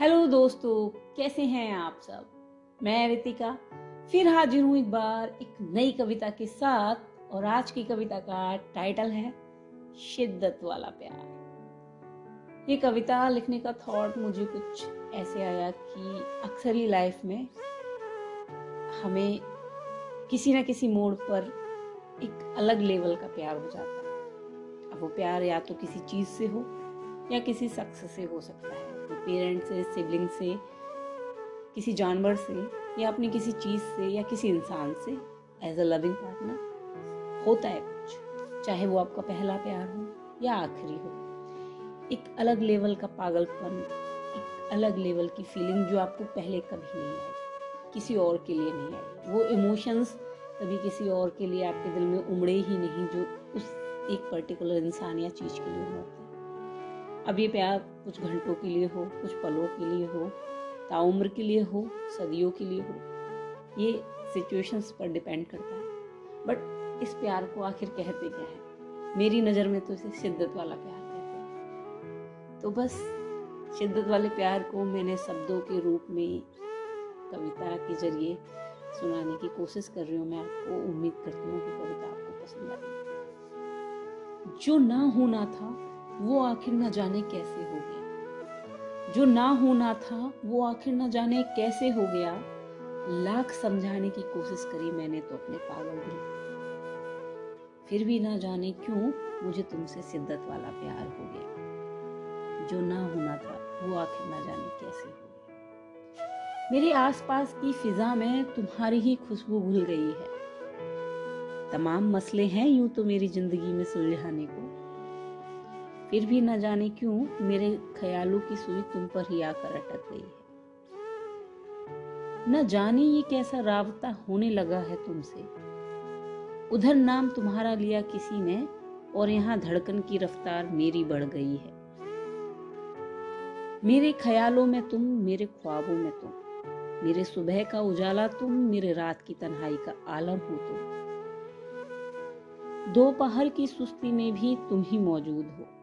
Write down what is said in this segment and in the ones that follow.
Hello दोस्तों, कैसे हैं आप सब? मैं रितिका, फिर हाजिर हूँ एक बार एक नई कविता के साथ, और आज की कविता का टाइटल है, शिद्दत वाला प्यार। ये कविता लिखने का थॉट मुझे कुछ ऐसे आया कि अक्सर ही लाइफ में हमें किसी ना किसी मोड़ पर एक अलग लेवल का प्यार हो जाता है। अब वो प्यार या तो किसी चीज़ से हो, या किसी शख्स से हो सकता है। तो पेरेंट्स से सिबलिंग से, किसी जानवर से, या अपनी किसी चीज़ से, या किसी इंसान से एज अ लविंग पार्टनर होता है कुछ। चाहे वो आपका पहला प्यार हो, या आखिरी हो। एक अलग लेवल का पागलपन, एक अलग लेवल की फीलिंग जो आपको पहले कभी नहीं आई। किसी और के लिए नहीं आई। वो इमोशंस कभी किसी और के लिए आपके दिल में उमड़े ही नहीं, जो उस एक पर्टिकुलर इंसान या चीज़ के लिए उमड़ते अब ये प्यार कुछ घंटों के लिए हो, कुछ पलों के लिए हो, ताउम्र के लिए हो, सदियों के लिए हो, ये सिचुएशंस पर डिपेंड करता है। बट इस प्यार को आखिर कहते क्या है? मेरी नज़र में तो इसे शिद्दत वाला प्यार कहते हैं। तो बस शिद्दत वाले प्यार को मैंने शब्दों के रूप में, कविता के ज़रिए सुनाने की कोशिश कर रही हूँ। मैं आपको उम्मीद करती हूँ कि कविता आपको पसंद आएगी। जो ना होना था वो आखिर न जाने कैसे हो गया। जो ना होना था, वो आखिर न जाने कैसे हो गया, लाख समझाने की कोशिश करी मैंने तो अपने पागल दिल फिर भी ना जाने क्यों मुझे तुमसे शिद्दत वाला प्यार हो गया। जो ना होना था, वो आखिर ना जाने कैसे हो गया। मेरे आसपास की फिजा में तुम्हारी ही खुशबू घुल गई है। तमाम मसले हैं यूँ तो मेरी ज़िंदगी में सुलझाने को। फिर भी न जाने क्यों मेरे ख्यालों की सुई तुम पर ही आकर अटक गई है। न जाने ये कैसा रावता होने लगा है तुमसे। उधर नाम तुम्हारा लिया किसी ने और यहाँ धड़कन की रफ्तार मेरी बढ़ गई है। मेरे ख्यालों में तुम, मेरे ख्वाबों में तुम। मेरे सुबह का उजाला तुम, मेरे रात की तन्हाई का आलम हो तुम। दोपहर की सुस्ती में भी तुम ही मौजूद हो।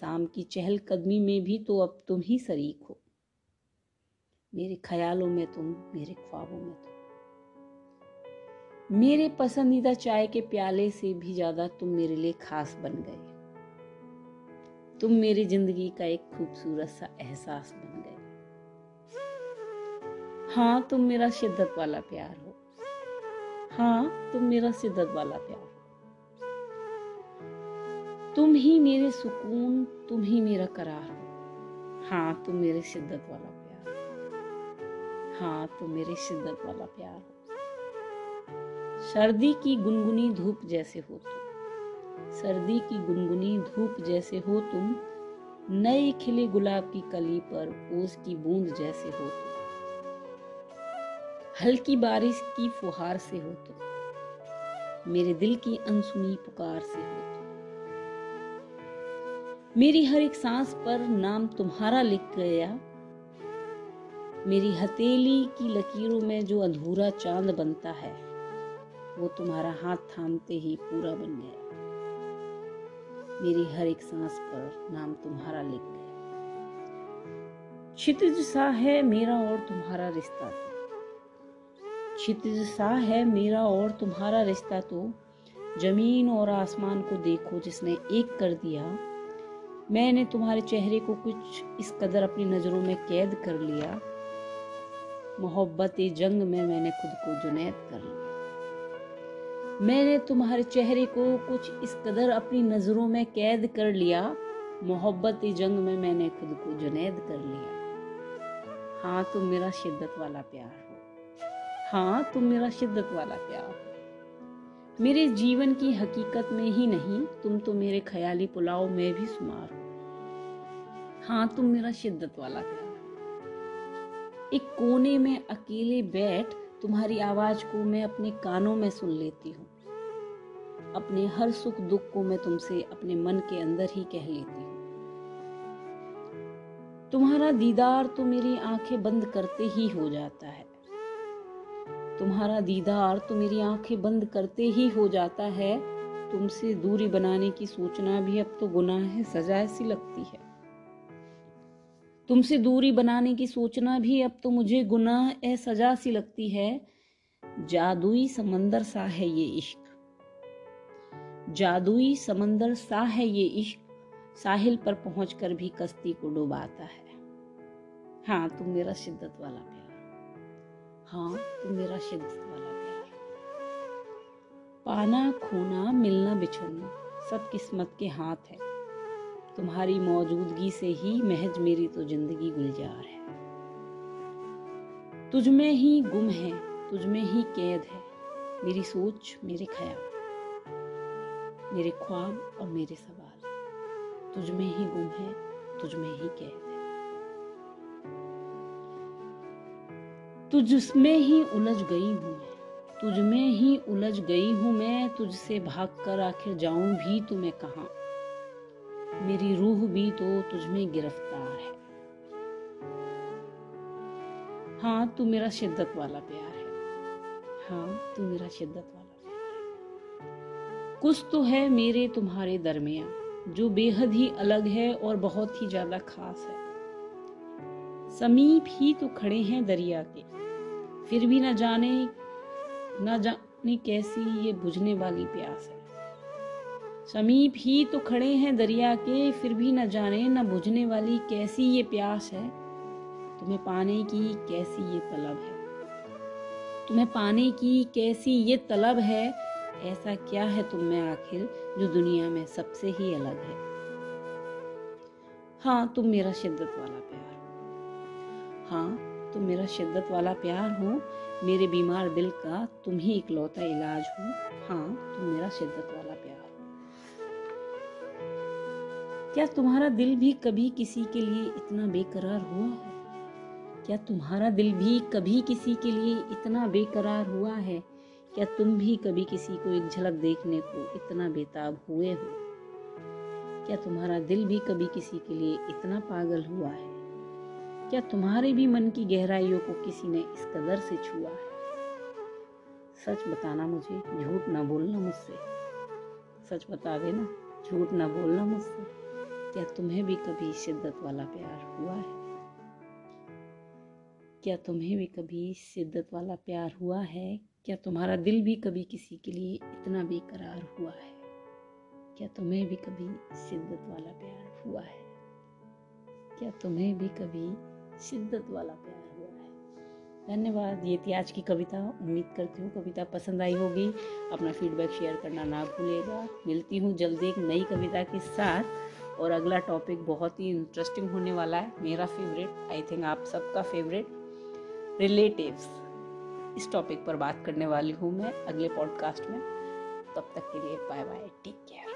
शाम की चहलकदमी में भी तो अब तुम ही शरीक हो। मेरे ख्यालों में तुम, मेरे ख्वाबों में तुम। मेरे पसंदीदा चाय के प्याले से भी ज़्यादा तुम मेरे लिए खास बन गए। तुम मेरी ज़िंदगी का एक खूबसूरत सा एहसास बन गए। हाँ तुम मेरा शिद्दत वाला प्यार हो। हाँ तुम मेरा शिद्दत वाला प्यार तुम ही मेरे सुकून, तुम ही मेरा करार हो। हाँ तुम मेरे शिद्दत वाला प्यार हो। हाँ तुम मेरे शिद्दत वाला प्यार हो। सर्दी की गुनगुनी धूप जैसे हो तुम। सर्दी की गुनगुनी धूप जैसे हो तुम। नए खिले गुलाब की कली पर ओस की बूंद जैसे हो तुम। हल्की बारिश की फुहार से हो तुम। मेरे दिल की अनसुनी पुकार से हो तुम। मेरी हर एक सांस पर नाम तुम्हारा लिख गया। मेरी हथेली की लकीरों में जो अधूरा चाँद बनता है, वो तुम्हारा हाथ थामते ही पूरा बन गया। मेरी हर एक सांस पर नाम तुम्हारा लिख गया। क्षितिज सा है मेरा और तुम्हारा रिश्ता तो। क्षितिज सा है मेरा और तुम्हारा रिश्ता तो। ज़मीन और आसमान को देखो जिसने एक कर दिया मैंने तुम्हारे चेहरे को कुछ इस कदर अपनी नज़रों में कैद कर लिया। मोहब्बत जंग में मैंने खुद को जुनैद कर लिया। मैंने तुम्हारे चेहरे को कुछ इस कदर अपनी नज़रों में कैद कर लिया। मोहब्बत जंग में मैंने खुद को जुनैद कर लिया। हाँ तुम मेरा शिद्दत वाला प्यार हो। हाँ तुम मेरा शिद्दत वाला प्यार हो। मेरे जीवन की हकीकत में ही नहीं, तुम तो मेरे ख्याली पुलाव में भी शुमार हो। हाँ तुम मेरा शिद्दत वाला प्यार एक कोने में अकेले बैठ तुम्हारी आवाज़ को मैं अपने कानों में सुन लेती हूँ। अपने हर सुख दुख को मैं तुमसे अपने मन के अंदर ही कह लेती हूँ। तुम्हारा दीदार तो मेरी आँखें बंद करते ही हो जाता है। तुम्हारा दीदार तो मेरी आँखें बंद करते ही हो जाता है। तुमसे दूरी बनाने की सोचना भी अब तो गुनाह है, सजा सी लगती है। तुमसे दूरी बनाने की सोचना भी अब तो मुझे गुनाह ए सजा सी लगती है। जादुई समंदर सा है ये इश्क। जादुई समंदर सा है ये इश्क, साहिल पर पहुंचकर भी कश्ती को डुबाता है। हाँ तुम मेरा शिद्दत वाला हाँ तुम मेरा शिद्दत वाला प्यार। पाना, खोना, मिलना, बिछड़ना, सब किस्मत के हाथ है। तुम्हारी मौजूदगी से ही महज मेरी तो ज़िंदगी गुलजार है। तुझ में ही गुम है, तुझ में ही कैद है। मेरी सोच, मेरे ख्याल, मेरे ख्वाब और मेरे सवाल। तुझ में ही गुम है, तुझ में ही कैद। तुझ में ही उलझ गई हूँ। मैं तुझ में ही उलझ गई हूँ मैं, तुझसे भाग कर आखिर जाऊँ भी तुम्हें कहा? मेरी रूह भी तो तुझ में गिरफ़्तार है। हाँ तू मेरा शिद्दत वाला प्यार है। हाँ तू मेरा शिद्दत वाला प्यार है। कुछ तो है मेरे तुम्हारे दरमिया जो बेहद ही अलग है और बहुत ही ज़्यादा खास है। समीप ही तो खड़े हैं दरिया के। फिर भी न जाने न जाने कैसी ये बुझने वाली प्यास है। समीप ही तो खड़े हैं दरिया के, फिर भी न जाने, न बुझने वाली कैसी ये प्यास है। तुम्हें पाने की कैसी ये तलब है? तुम्हें पाने की कैसी ये तलब है? ऐसा क्या है तुम में आखिर, जो दुनिया में सबसे ही अलग है? हाँ तुम मेरा शिद्दत वाला प्यार। हाँ तुम मेरा शिद्दत वाला प्यार हो, मेरे बीमार दिल का तुम ही इकलौता इलाज हो। हाँ तुम मेरा शिद्दत वाला प्यार हो। क्या तुम्हारा दिल भी कभी किसी के लिए इतना बेकरार हुआ है? क्या तुम्हारा दिल भी कभी किसी के लिए इतना बेकरार हुआ है? क्या तुम भी कभी किसी को एक झलक देखने को इतना बेताब हुए हो? क्या तुम्हारा दिल भी कभी किसी के लिए इतना पागल हुआ है? क्या तुम्हारे भी मन की गहराइयों को किसी ने इस कदर से छुआ है? सच बताना मुझे, झूठ ना बोलना मुझसे। सच बता देना झूठ ना बोलना मुझसे। क्या तुम्हें भी कभी शिद्दत वाला प्यार हुआ है? क्या तुम्हें भी कभी शिद्दत वाला प्यार हुआ है? क्या तुम्हारा दिल भी कभी किसी के लिए इतना बेकरार हुआ है? क्या तुम्हें भी कभी शिद्दत वाला प्यार हुआ है? क्या तुम्हें भी कभी शिद्दत वाला प्यार हुआ है। धन्यवाद, ये थी आज की कविता। उम्मीद करती हूँ कविता पसंद आई होगी। अपना फीडबैक शेयर करना ना भूलेगा। मिलती हूँ जल्दी एक नई कविता के साथ। और अगला टॉपिक बहुत ही इंटरेस्टिंग होने वाला है। मेरा फेवरेट आई थिंक आप सबका फेवरेट रिलेटिव्स इस टॉपिक पर बात करने वाली हूँ मैं अगले पॉडकास्ट में। तब तक के लिए बाय बाय टेक केयर